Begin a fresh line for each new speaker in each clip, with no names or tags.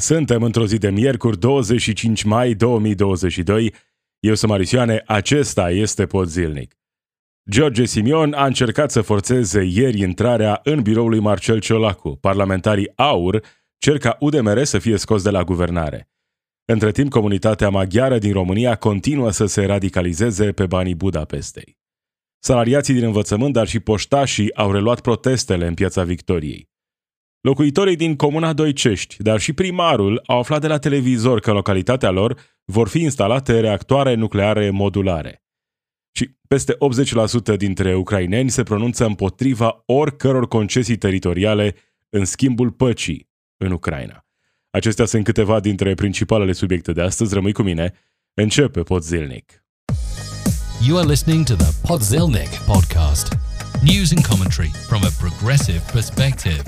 Suntem într-o zi de miercuri, 25 mai 2022. Eu sunt Marisioane, acesta este Pod Zilnic. George Simion a încercat să forțeze ieri intrarea în biroul lui Marcel Ciolacu. Parlamentarii AUR cer ca UDMR să fie scos de la guvernare. Între timp, comunitatea maghiară din România continuă să se radicalizeze pe banii Budapestei. Salariații din învățământ, dar și poștașii au reluat protestele în piața Victoriei. Locuitorii din Comuna Doicești, dar și primarul, au aflat de la televizor că în localitatea lor vor fi instalate reactoare nucleare modulare. Și peste 80% dintre ucraineni se pronunță împotriva oricăror concesii teritoriale în schimbul păcii în Ucraina. Acestea sunt câteva dintre principalele subiecte de astăzi. Rămâi cu mine. Începe Podzilnic.
You are listening to the Podzilnic podcast. News and commentary from a progressive perspective.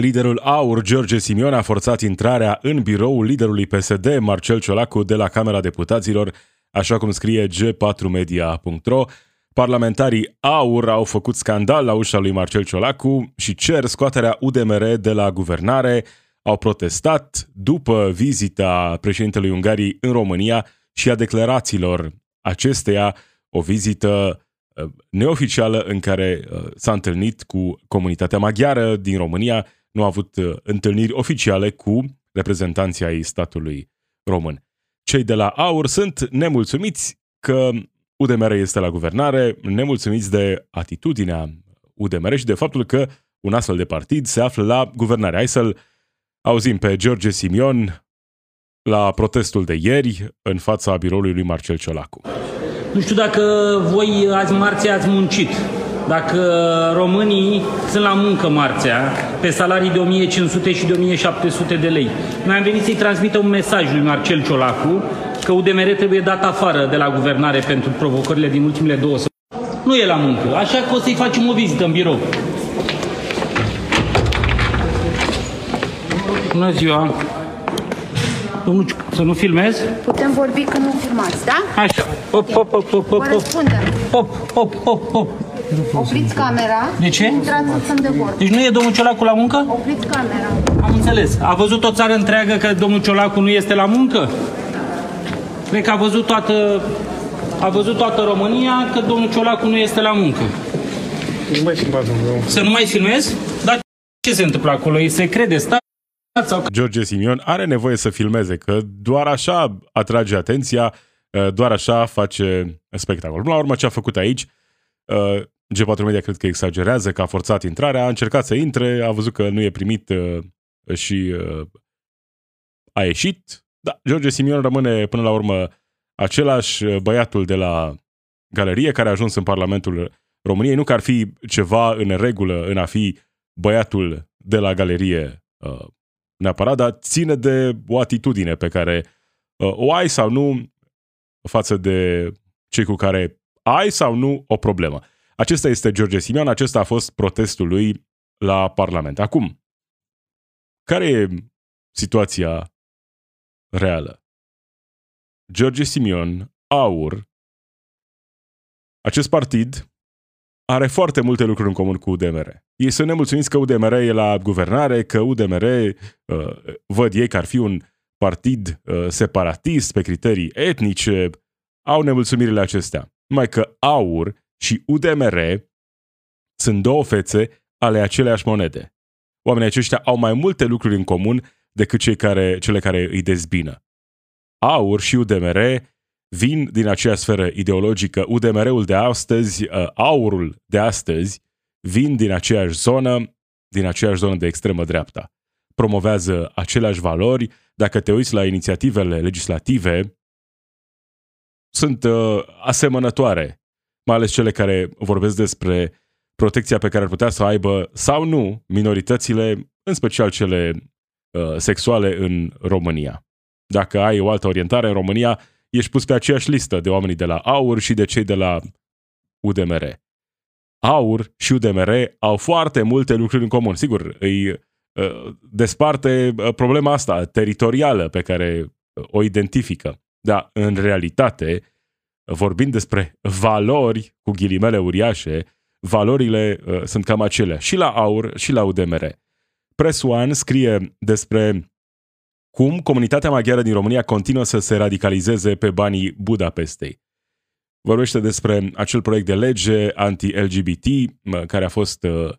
Liderul AUR, George Simion, a forțat intrarea în biroul liderului PSD, Marcel Ciolacu, de la Camera Deputaților, așa cum scrie g4media.ro. Parlamentarii AUR au făcut scandal la ușa lui Marcel Ciolacu și cer scoaterea UDMR de la guvernare, au protestat după vizita președintelui Ungariei în România și a declarațiilor acesteia, o vizită uh, neoficială în care uh, s-a întâlnit cu comunitatea maghiară din România, nu a avut uh, întâlniri oficiale cu reprezentanții ai statului român. Cei de la AUR sunt nemulțumiți că UDMR este la guvernare, nemulțumiți de atitudinea UDMR și de faptul că un astfel de partid se află la guvernare. Hai să-l auzim pe George Simion la protestul de ieri în fața biroului lui Marcel Ciolacu.
Nu știu dacă voi azi marțea ați muncit, dacă românii sunt la muncă marțea, pe salarii de 1500 și de 1700 de lei. Noi am venit să-i transmită un mesaj lui Marcel Ciolacu că UDMR trebuie dat afară de la guvernare pentru provocările din ultimele două săptămâni. Nu e la muncă, așa că o să-i facem o vizită în birou. Bună ziua! Domnul, să nu filmez?
Putem vorbi când nu filmați, da?
Așa. Hop, hop, hop, hop, hop,
Vă
hop.
răspundem.
Hop, hop, hop, hop.
Opriți camera.
De ce?
Intrați în semn de vorbă.
Deci nu e domnul Ciolacu la muncă?
Opriți camera.
Am înțeles. A văzut o țară întreagă că domnul Ciolacu nu este la muncă? Cred că a văzut toată, a văzut toată România că domnul Ciolacu nu este la muncă.
Nu mai filmați, domnule.
Să nu mai filmez? Dar ce se întâmplă acolo? E secret de stat? Sau
George Simion are nevoie să filmeze, că doar așa atrage atenția, uh, doar așa face spectacol. Până la urmă, ce a făcut aici, uh, G4 Media cred că exagerează, că a forțat intrarea, a încercat să intre, a văzut că nu e primit uh, și a ieșit. Da, George Simion rămâne până la urmă același băiatul de la galerie care a ajuns în Parlamentul României. Nu că ar fi ceva în regulă în a fi băiatul de la galerie neapărat, dar ține de o atitudine pe care uh, o ai sau nu față de cei cu care ai sau nu o problemă. Acesta este George Simion, acesta a fost protestul lui la Parlament. Acum, care e situația reală? George Simion, AUR, acest partid are foarte multe lucruri în comun cu UDMR. Ei sunt nemulțumiți că UDMR e la guvernare, că UDMR uh, văd ei că ar fi un partid uh, separatist pe criterii etnice, au nemulțumirile acestea. Numai că AUR și UDMR sunt două fețe ale aceleași monede. Oamenii aceștia au mai multe lucruri în comun decât cei care, cele care îi dezbină. AUR și UDMR vin din aceeași sferă ideologică. UDMR-ul de astăzi, uh, aurul de astăzi, vin din aceeași zonă, din aceeași zonă de extremă dreapta. Promovează aceleași valori. Dacă te uiți la inițiativele legislative, sunt uh, asemănătoare, mai ales cele care vorbesc despre protecția pe care ar putea să o aibă sau nu minoritățile, în special cele uh, sexuale în România. Dacă ai o altă orientare în România, ești pus pe aceeași listă de oamenii de la AUR și de cei de la UDMR. AUR și UDMR au foarte multe lucruri în comun. Sigur, îi uh, desparte uh, problema asta teritorială pe care uh, o identifică. Dar, în realitate, vorbind despre valori, cu ghilimele uriașe, valorile uh, sunt cam acelea și la AUR și la UDMR. Press One scrie despre cum comunitatea maghiară din România continuă să se radicalizeze pe banii Budapestei. Vorbește despre acel proiect de lege anti-LGBT mă, care a fost uh,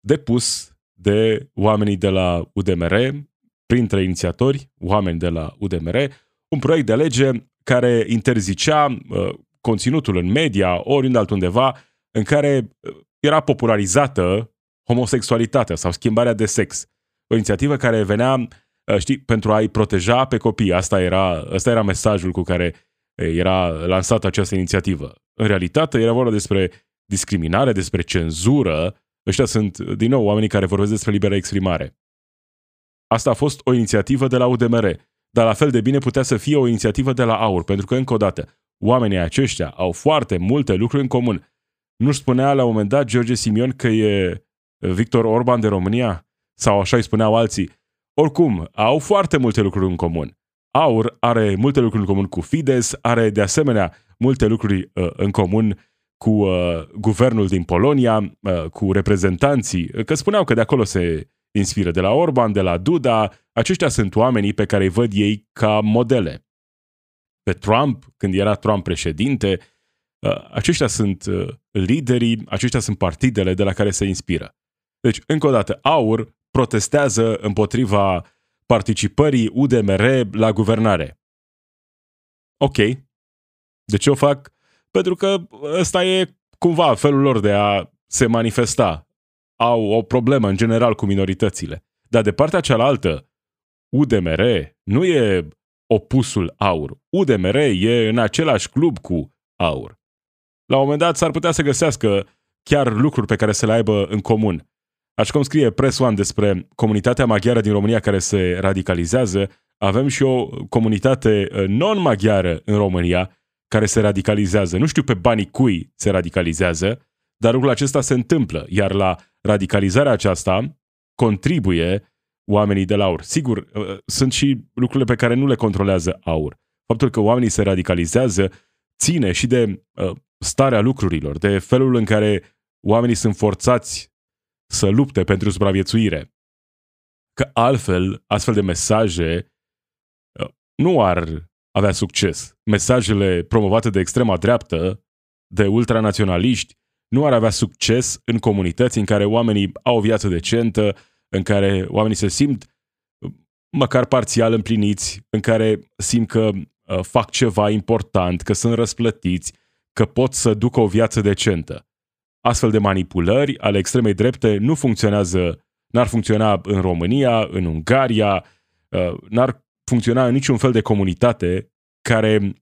depus de oamenii de la UDMR, printre inițiatori, oameni de la UDMR, un proiect de lege care interzicea uh, conținutul în media, oriunde altundeva, în care uh, era popularizată homosexualitatea sau schimbarea de sex. O inițiativă care venea, uh, știi, pentru a-i proteja pe copii. Asta era, asta era mesajul cu care uh, era lansată această inițiativă. În realitate era vorba despre discriminare, despre cenzură. Ăștia sunt, din nou, oamenii care vorbesc despre liberă exprimare. Asta a fost o inițiativă de la UDMR, dar la fel de bine putea să fie o inițiativă de la AUR, pentru că, încă o dată, oamenii aceștia au foarte multe lucruri în comun. Nu spunea la un moment dat George Simion că e Victor Orban de România? Sau așa îi spuneau alții. Oricum, au foarte multe lucruri în comun. AUR are multe lucruri în comun cu Fides, are de asemenea multe lucruri uh, în comun cu uh, guvernul din Polonia, uh, cu reprezentanții, că spuneau că de acolo se inspiră, de la Orban, de la Duda, aceștia sunt oamenii pe care îi văd ei ca modele. Pe Trump, când era Trump președinte, uh, aceștia sunt uh, liderii, aceștia sunt partidele de la care se inspiră. Deci, încă o dată, AUR protestează împotriva participării UDMR la guvernare. Ok. De ce o fac? Pentru că ăsta e cumva felul lor de a se manifesta. Au o problemă în general cu minoritățile. Dar de partea cealaltă, UDMR nu e opusul AUR. UDMR e în același club cu AUR. La un moment dat s-ar putea să găsească chiar lucruri pe care să le aibă în comun. Așa cum scrie Press One despre comunitatea maghiară din România care se radicalizează, avem și o comunitate uh, non-maghiară în România care se radicalizează. Nu știu pe banii cui se radicalizează, dar lucrul acesta se întâmplă, iar la radicalizarea aceasta contribuie oamenii de la aur. Sigur, uh, sunt și lucrurile pe care nu le controlează aur. Faptul că oamenii se radicalizează ține și de uh, starea lucrurilor, de felul în care oamenii sunt forțați să lupte pentru supraviețuire. Că altfel, astfel de mesaje uh, nu ar avea succes. Mesajele promovate de extrema dreaptă, de ultranaționaliști, nu ar avea succes în comunități în care oamenii au o viață decentă, în care oamenii se simt uh, măcar parțial împliniți, în care simt că uh, fac ceva important, că sunt răsplătiți, că pot să ducă o viață decentă. Astfel de manipulări ale extremei drepte nu funcționează, n-ar funcționa în România, în Ungaria, uh, n-ar funcționa în niciun fel de comunitate care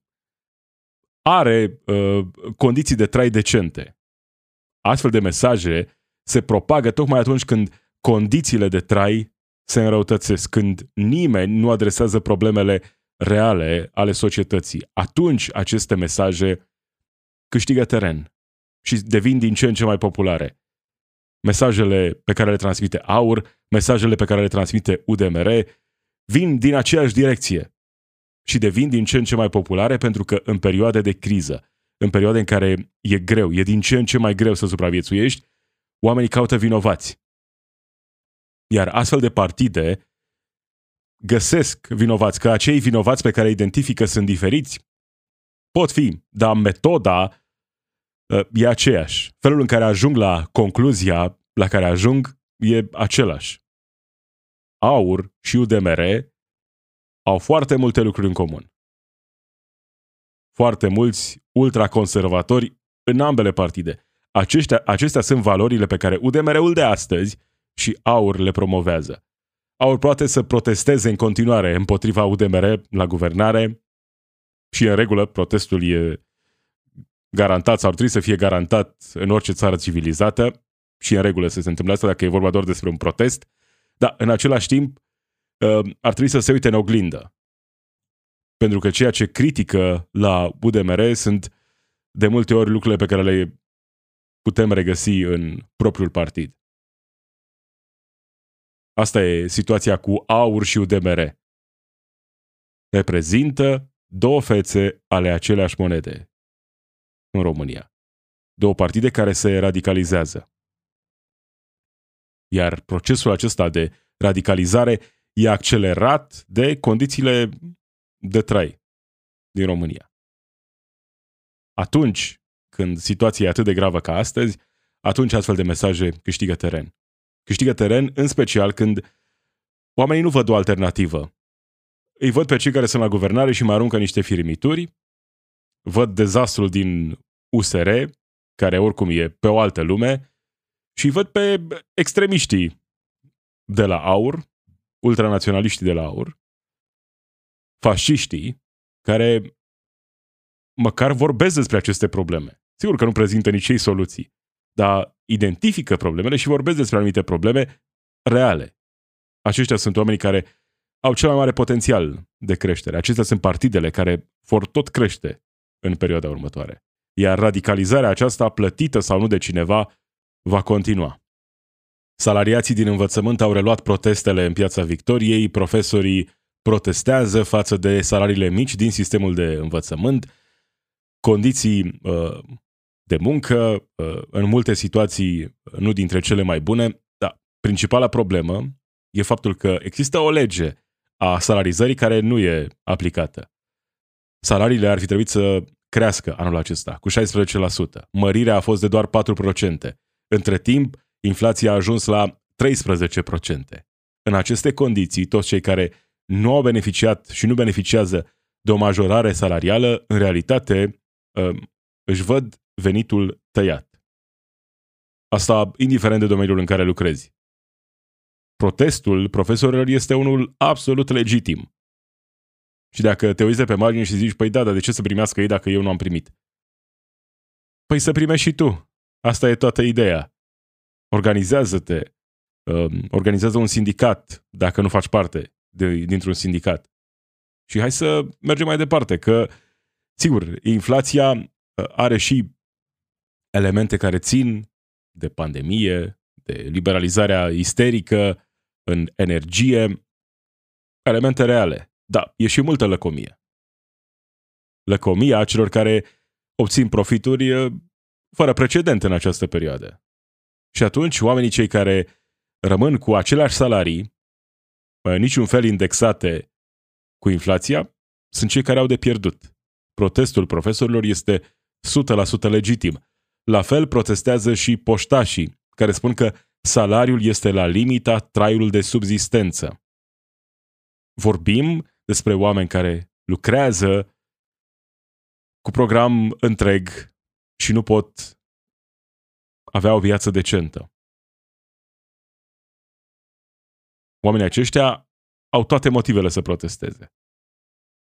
are uh, condiții de trai decente. Astfel de mesaje se propagă tocmai atunci când condițiile de trai se înrăutățesc, când nimeni nu adresează problemele reale ale societății. Atunci aceste mesaje câștigă teren și devin din ce în ce mai populare. Mesajele pe care le transmite AUR, mesajele pe care le transmite UDMR, vin din aceeași direcție și devin din ce în ce mai populare pentru că în perioade de criză, în perioade în care e greu, e din ce în ce mai greu să supraviețuiești, oamenii caută vinovați. Iar astfel de partide găsesc vinovați, că acei vinovați pe care îi identifică sunt diferiți, pot fi, dar metoda e aceeași. Felul în care ajung la concluzia la care ajung e același. AUR și UDMR au foarte multe lucruri în comun. Foarte mulți ultraconservatori în ambele partide. Aceștia, acestea sunt valorile pe care UDMR-ul de astăzi și AUR le promovează. AUR poate să protesteze în continuare împotriva UDMR la guvernare și în regulă protestul e garantat sau ar trebui să fie garantat în orice țară civilizată și în regulă să se întâmple asta dacă e vorba doar despre un protest, dar în același timp uh, ar trebui să se uite în oglindă. Pentru că ceea ce critică la UDMR sunt de multe ori lucrurile pe care le putem regăsi în propriul partid. Asta e situația cu AUR și UDMR. Reprezintă două fețe ale aceleași monede în România. Două partide care se radicalizează. Iar procesul acesta de radicalizare e accelerat de condițiile de trai din România. Atunci când situația e atât de gravă ca astăzi, atunci astfel de mesaje câștigă teren. Câștigă teren în special când oamenii nu văd o alternativă. Îi văd pe cei care sunt la guvernare și mai aruncă niște firimituri, văd dezastrul din USR, care oricum e pe o altă lume, și îi văd pe extremiștii de la AUR, ultranaționaliștii de la AUR, fasciștii, care măcar vorbesc despre aceste probleme. Sigur că nu prezintă nici ei soluții, dar identifică problemele și vorbesc despre anumite probleme reale. Aceștia sunt oamenii care au cel mai mare potențial de creștere. Acestea sunt partidele care vor tot crește în perioada următoare. Iar radicalizarea aceasta, plătită sau nu de cineva, va continua. Salariații din învățământ au reluat protestele în piața Victoriei, profesorii protestează față de salariile mici din sistemul de învățământ, condiții uh, de muncă, uh, în multe situații uh, nu dintre cele mai bune, dar principala problemă e faptul că există o lege a salarizării care nu e aplicată. Salariile ar fi trebuit să crească anul acesta cu 16%. Mărirea a fost de doar 4%. Între timp, inflația a ajuns la 13%. În aceste condiții, toți cei care nu au beneficiat și nu beneficiază de o majorare salarială, în realitate um, își văd venitul tăiat. Asta indiferent de domeniul în care lucrezi. Protestul profesorilor este unul absolut legitim. Și dacă te uiți de pe margine și zici, păi da, dar de ce să primească ei dacă eu nu am primit? Păi să primești și tu. Asta e toată ideea. Organizează-te. Um, organizează un sindicat, dacă nu faci parte de, dintr-un sindicat. Și hai să mergem mai departe, că, sigur, inflația uh, are și elemente care țin de pandemie, de liberalizarea isterică în energie, elemente reale. Da, e și multă lăcomie. Lăcomia celor care obțin profituri uh, fără precedent în această perioadă. Și atunci oamenii cei care rămân cu aceleași salarii, niciun fel indexate cu inflația, sunt cei care au de pierdut. Protestul profesorilor este 100% legitim. La fel protestează și poștașii, care spun că salariul este la limita traiului de subzistență. Vorbim despre oameni care lucrează cu program întreg și nu pot avea o viață decentă. Oamenii aceștia au toate motivele să protesteze.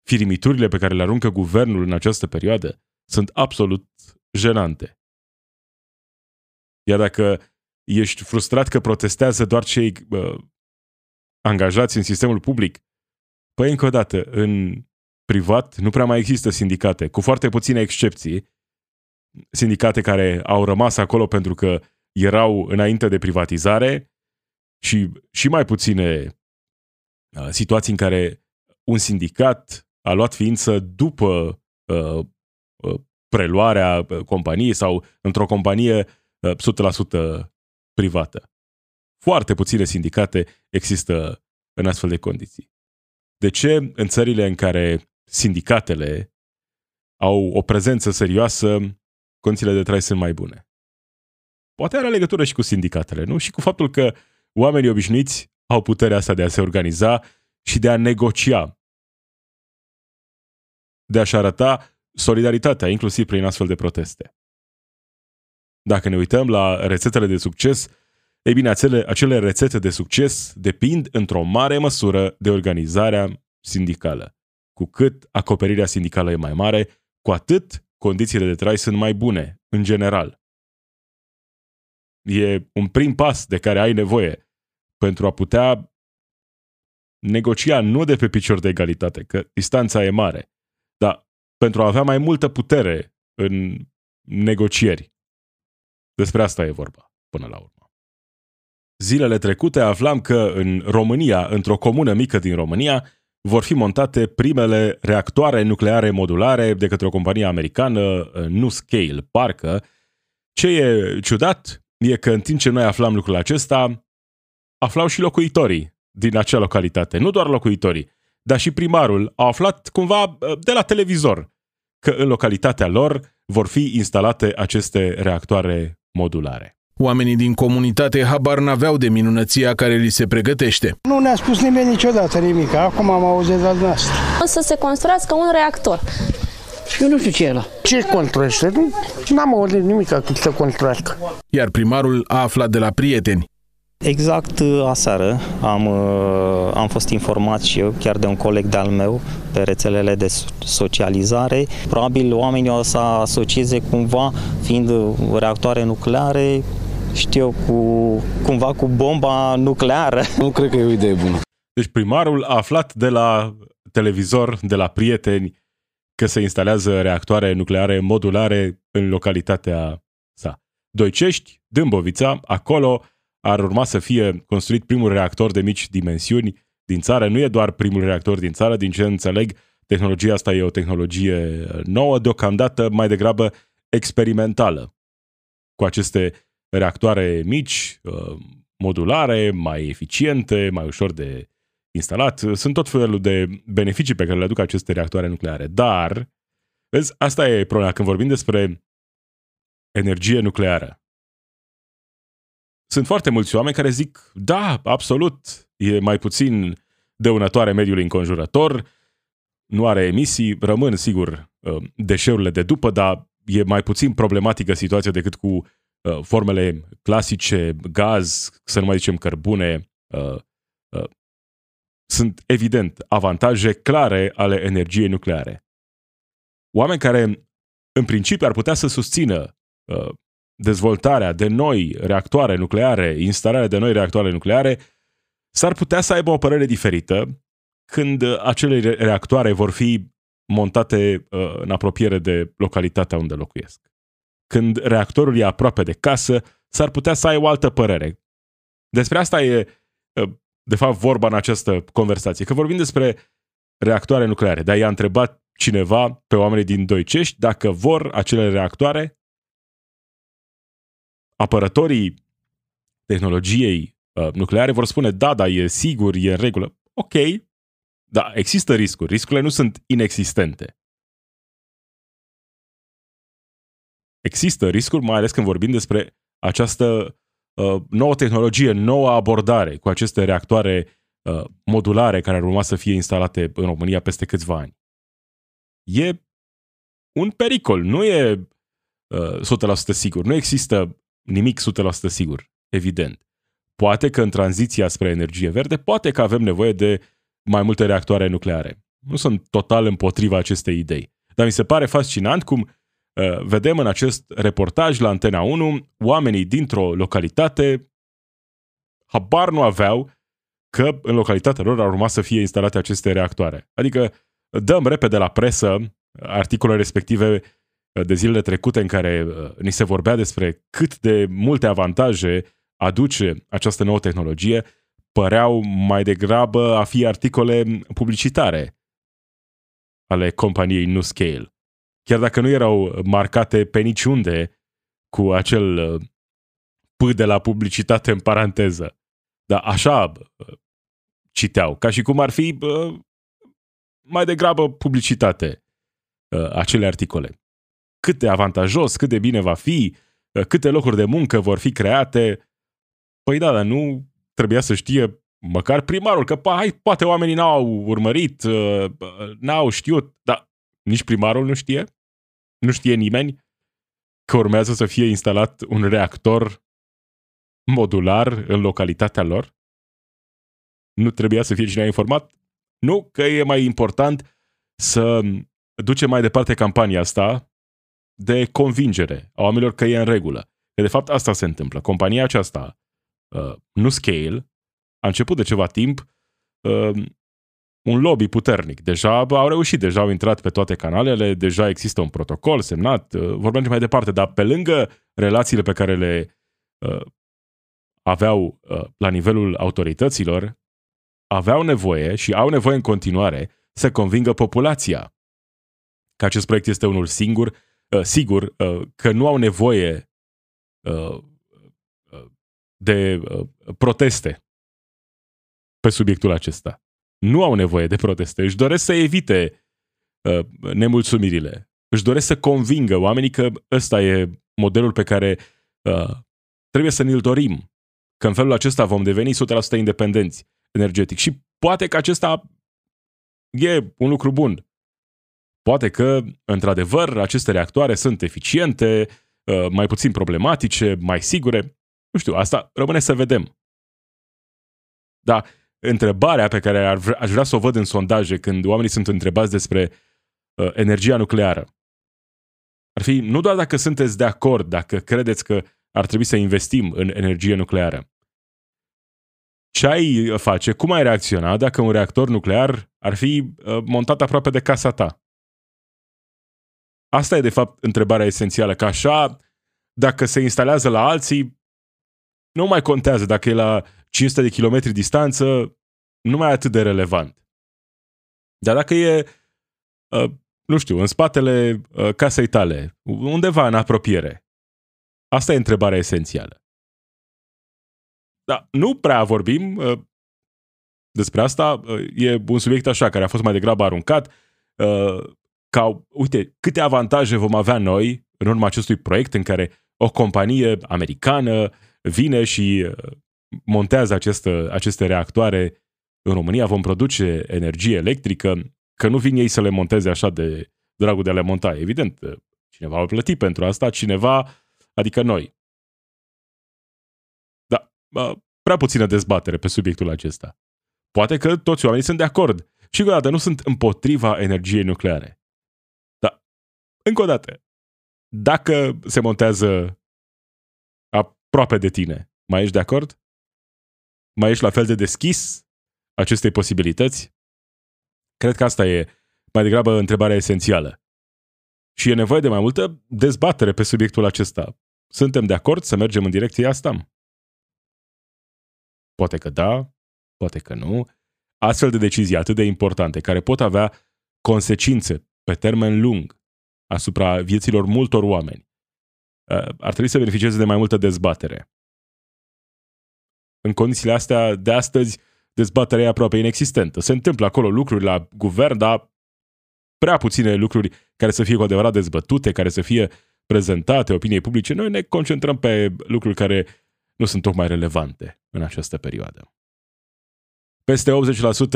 Firimiturile pe care le aruncă guvernul în această perioadă sunt absolut jenante. Iar dacă ești frustrat că protestează doar cei uh, angajați în sistemul public, păi încă o dată, în privat nu prea mai există sindicate, cu foarte puține excepții, sindicate care au rămas acolo pentru că erau înainte de privatizare și, și mai puține uh, situații în care un sindicat a luat ființă după uh, uh, preluarea uh, companiei sau într-o companie uh, 100% privată. Foarte puține sindicate există în astfel de condiții. De ce în țările în care sindicatele au o prezență serioasă, condițiile de trai sunt mai bune? Poate are legătură și cu sindicatele, nu? Și cu faptul că oamenii obișnuiți au puterea asta de a se organiza și de a negocia, de a-și arăta solidaritatea, inclusiv prin astfel de proteste. Dacă ne uităm la rețetele de succes, ei bine, acele, acele rețete de succes depind într-o mare măsură de organizarea sindicală. Cu cât acoperirea sindicală e mai mare, cu atât condițiile de trai sunt mai bune, în general. E un prim pas de care ai nevoie pentru a putea negocia nu de pe picior de egalitate, că distanța e mare, dar pentru a avea mai multă putere în negocieri. Despre asta e vorba, până la urmă. Zilele trecute aflam că în România, într-o comună mică din România, vor fi montate primele reactoare nucleare modulare de către o companie americană, NuScale, parcă. Ce e ciudat e că în timp ce noi aflam lucrul acesta, aflau și locuitorii din acea localitate, nu doar locuitorii, dar și primarul, au aflat cumva uh, de la televizor că în localitatea lor vor fi instalate aceste reactoare modulare.
Oamenii din comunitate habar n-aveau de minunăția care li se pregătește.
Nu ne-a spus nimeni niciodată nimic. Acum am auzit de la dumneavoastră.
O să se construiască un reactor.
Eu nu știu ce e ăla.
Ce construiește? Nu, n-am auzit nimic că să construiască.
Iar primarul a aflat de la prieteni.
Exact uh, aseară am, uh, am fost informat și eu chiar de un coleg de-al meu pe rețelele de socializare. Probabil oamenii o să asocieze cumva, fiind reactoare nucleare, știu eu, cu, cumva cu bomba nucleară.
Nu cred că e o idee bună.
Deci primarul a aflat de la televizor, de la prieteni, că se instalează reactoare nucleare modulare în localitatea sa. Doicești, Dâmbovița, acolo ar urma să fie construit primul reactor de mici dimensiuni din țară. Nu e doar primul reactor din țară, din ce înțeleg, tehnologia asta e o tehnologie nouă, deocamdată mai degrabă experimentală. Cu aceste reactoare mici, uh, modulare, mai eficiente, mai ușor de instalat. Sunt tot felul de beneficii pe care le aduc aceste reactoare nucleare. Dar, vezi, asta e problema când vorbim despre energie nucleară. Sunt foarte mulți oameni care zic, da, absolut, e mai puțin dăunătoare mediului înconjurător, nu are emisii, rămân, sigur, uh, deșeurile de după, dar e mai puțin problematică situația decât cu uh, formele clasice, gaz, să nu mai zicem cărbune. Uh, sunt, evident, avantaje clare ale energiei nucleare. Oameni care, în principiu, ar putea să susțină dezvoltarea de noi reactoare nucleare, instalarea de noi reactoare nucleare, s-ar putea să aibă o părere diferită când acele reactoare vor fi montate uh, în apropiere de localitatea unde locuiesc. Când reactorul e aproape de casă, s-ar putea să ai o altă părere. Despre asta e, uh, de fapt, vorba în această conversație. Că vorbim despre reactoare nucleare, dar i-a întrebat cineva pe oamenii din Doicești dacă vor acele reactoare apărătorii tehnologiei uh, nucleare vor spune, da, da, e sigur, e în regulă. Ok, da, există riscuri. Riscurile nu sunt inexistente. Există riscuri, mai ales când vorbim despre această uh, nouă tehnologie, nouă abordare cu aceste reactoare uh, modulare care ar urma să fie instalate în România peste câțiva ani. E un pericol, nu e uh, 100% sigur. Nu există nimic 100% sigur, evident. Poate că în tranziția spre energie verde, poate că avem nevoie de mai multe reactoare nucleare. Nu sunt total împotriva acestei idei. Dar mi se pare fascinant cum uh, vedem în acest reportaj la Antena 1 oamenii dintr-o localitate habar nu aveau că în localitatea lor ar urma să fie instalate aceste reactoare. Adică dăm repede la presă articolele respective de zilele trecute în care uh, ni se vorbea despre cât de multe avantaje aduce această nouă tehnologie, păreau mai degrabă a fi articole publicitare ale companiei NuScale. Chiar dacă nu erau marcate pe niciunde cu acel uh, P de la publicitate în paranteză. Dar așa uh, citeau, ca și cum ar fi mai degrabă publicitate acele articole cât de avantajos, cât de bine va fi, uh, câte locuri de muncă vor fi create. Păi da, dar nu trebuia să știe măcar primarul, că hai, poate oamenii n-au urmărit, uh, n-au știut, dar nici primarul nu știe, nu știe nimeni că urmează să fie instalat un reactor modular în localitatea lor? Nu trebuia să fie cineva informat? Nu, că e mai important să duce mai departe campania asta de convingere a oamenilor că e în regulă. Că de fapt asta se întâmplă. Compania aceasta, uh, nu Scale, a început de ceva timp uh, un lobby puternic. Deja au reușit, deja au intrat pe toate canalele, deja există un protocol semnat, uh, vorbim mai departe, dar pe lângă relațiile pe care le uh, aveau uh, la nivelul autorităților, aveau nevoie și au nevoie în continuare să convingă populația că acest proiect este unul singur Uh, sigur uh, că nu au nevoie uh, de proteste pe subiectul acesta. Nu au nevoie de proteste, își doresc să evite uh, nemulțumirile, își doresc să convingă oamenii că ăsta e modelul pe care uh, trebuie să ne-l dorim, că în felul acesta vom deveni 100% independenți energetic. Și poate că acesta e un lucru bun. Poate că, într-adevăr, aceste reactoare sunt eficiente, uh, mai puțin problematice, mai sigure. Nu știu, asta rămâne să vedem. Dar întrebarea pe care ar vrea, aș vrea să o văd în sondaje când oamenii sunt întrebați despre uh, energia nucleară ar fi nu doar dacă sunteți de acord, dacă credeți că ar trebui să investim în energie nucleară. Ce ai face, cum ai reacționa dacă un reactor nuclear ar fi uh, montat aproape de casa ta? Asta e, de fapt, întrebarea esențială, că așa, dacă se instalează la alții, nu mai contează dacă e la 500 de kilometri distanță, nu mai e atât de relevant. Dar dacă e, uh, nu știu, în spatele uh, casei tale, undeva în apropiere, asta e întrebarea esențială. Dar nu prea vorbim uh, despre asta, uh, e un subiect așa, care a fost mai degrabă aruncat, uh, ca, uite, câte avantaje vom avea noi în urma acestui proiect în care o companie americană vine și uh, montează aceste, aceste reactoare în România, vom produce energie electrică, că nu vin ei să le monteze așa de dragul de a le monta. Evident, cineva va plăti pentru asta, cineva, adică noi. Da, prea puțină dezbatere pe subiectul acesta. Poate că toți oamenii sunt de acord. Și încă o dată, nu sunt împotriva energiei nucleare. Dar, încă o dată, dacă se montează aproape de tine, mai ești de acord? Mai ești la fel de deschis acestei posibilități? Cred că asta e mai degrabă întrebarea esențială. Și e nevoie de mai multă dezbatere pe subiectul acesta. Suntem de acord să mergem în direcția asta? Poate că da, poate că nu. Astfel de decizii atât de importante, care pot avea consecințe pe termen lung asupra vieților multor oameni, uh, ar trebui să beneficieze de mai multă dezbatere. În condițiile astea de astăzi, dezbaterea e aproape inexistentă. Se întâmplă acolo lucruri la guvern, dar prea puține lucruri care să fie cu adevărat dezbătute, care să fie prezentate opiniei publice. Noi ne concentrăm pe lucruri care nu sunt tocmai relevante în această perioadă. Peste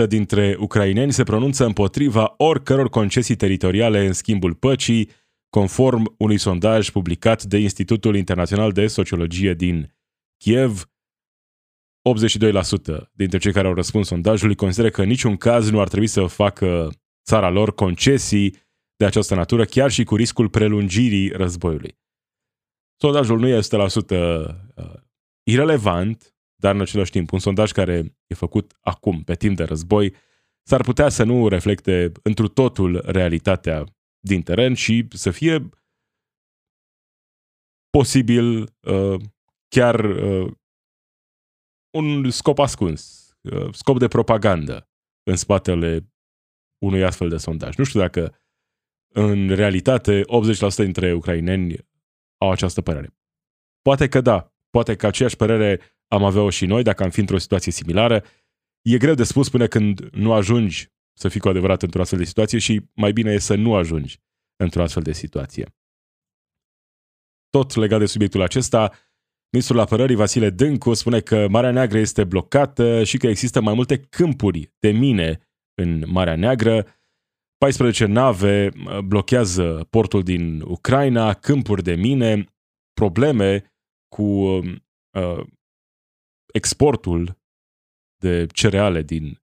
80% dintre ucraineni se pronunță împotriva oricăror concesii teritoriale în schimbul păcii, conform unui sondaj publicat de Institutul Internațional de Sociologie din Kiev. 82% dintre cei care au răspuns sondajului consideră că în niciun caz nu ar trebui să facă țara lor concesii de această natură, chiar și cu riscul prelungirii războiului. Sondajul nu este 100% uh, irelevant, dar în același timp un sondaj care e făcut acum, pe timp de război, s-ar putea să nu reflecte întru totul realitatea din teren și să fie posibil uh, chiar uh, un scop ascuns, uh, scop de propagandă în spatele unui astfel de sondaj. Nu știu dacă în realitate 80% dintre ucraineni au această părere. Poate că da, poate că aceeași părere am avea-o și noi dacă am fi într-o situație similară. E greu de spus până când nu ajungi să fii cu adevărat într-o astfel de situație și mai bine e să nu ajungi într-o astfel de situație. Tot legat de subiectul acesta, ministrul apărării Vasile Dâncu spune că Marea Neagră este blocată și că există mai multe câmpuri de mine în Marea Neagră. 14 nave uh, blochează portul din Ucraina, câmpuri de mine, probleme cu uh, exportul de cereale din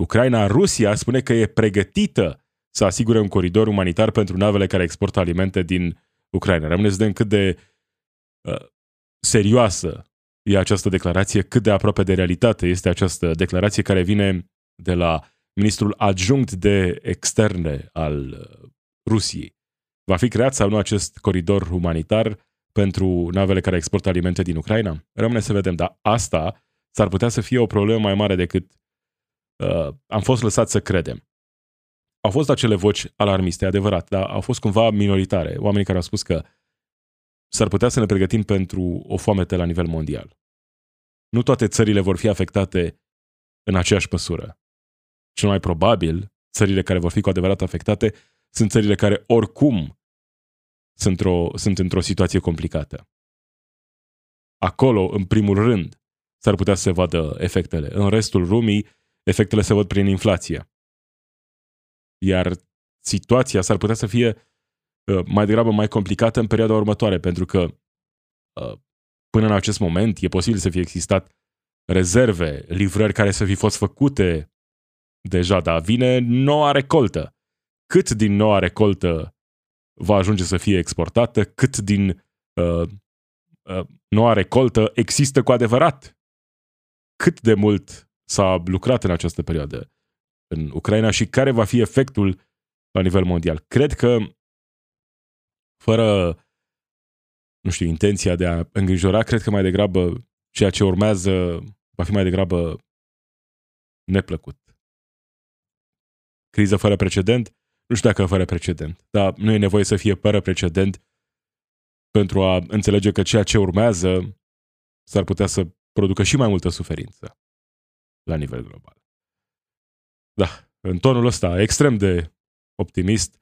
Ucraina. Rusia spune că e pregătită să asigure un coridor umanitar pentru navele care exportă alimente din Ucraina. Rămâne să vedem cât de uh, serioasă e această declarație, cât de aproape de realitate este această declarație care vine de la ministrul adjunct de externe al uh, Rusiei. Va fi creat sau nu acest coridor umanitar pentru navele care exportă alimente din Ucraina? Rămâne să vedem, dar asta s-ar putea să fie o problemă mai mare decât uh, am fost lăsat să credem. Au fost acele voci alarmiste, adevărat, dar au fost cumva minoritare. Oamenii care au spus că s-ar putea să ne pregătim pentru o foamete la nivel mondial. Nu toate țările vor fi afectate în aceeași măsură. Cel mai probabil, țările care vor fi cu adevărat afectate sunt țările care oricum sunt într-o, sunt într-o situație complicată. Acolo, în primul rând, s-ar putea să se vadă efectele. În restul lumii, efectele se văd prin inflație. Iar situația s-ar putea să fie uh, mai degrabă mai complicată în perioada următoare, pentru că uh, până în acest moment e posibil să fie existat rezerve, livrări care să fi fost făcute deja, dar vine noua recoltă. Cât din noua recoltă va ajunge să fie exportată, cât din uh, uh, noua recoltă există cu adevărat. Cât de mult s-a lucrat în această perioadă în Ucraina și care va fi efectul la nivel mondial. Cred că fără nu știu, intenția de a îngrijora, cred că mai degrabă ceea ce urmează va fi mai degrabă neplăcut. Criză fără precedent? Nu știu dacă fără precedent, dar nu e nevoie să fie fără precedent pentru a înțelege că ceea ce urmează s-ar putea să producă și mai multă suferință la nivel global. Da, în tonul ăsta extrem de optimist,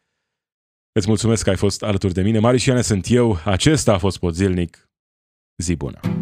îți mulțumesc că ai fost alături de mine. Marișiane sunt eu, acesta a fost Podzilnic. Zi bună!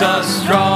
Jesus strong.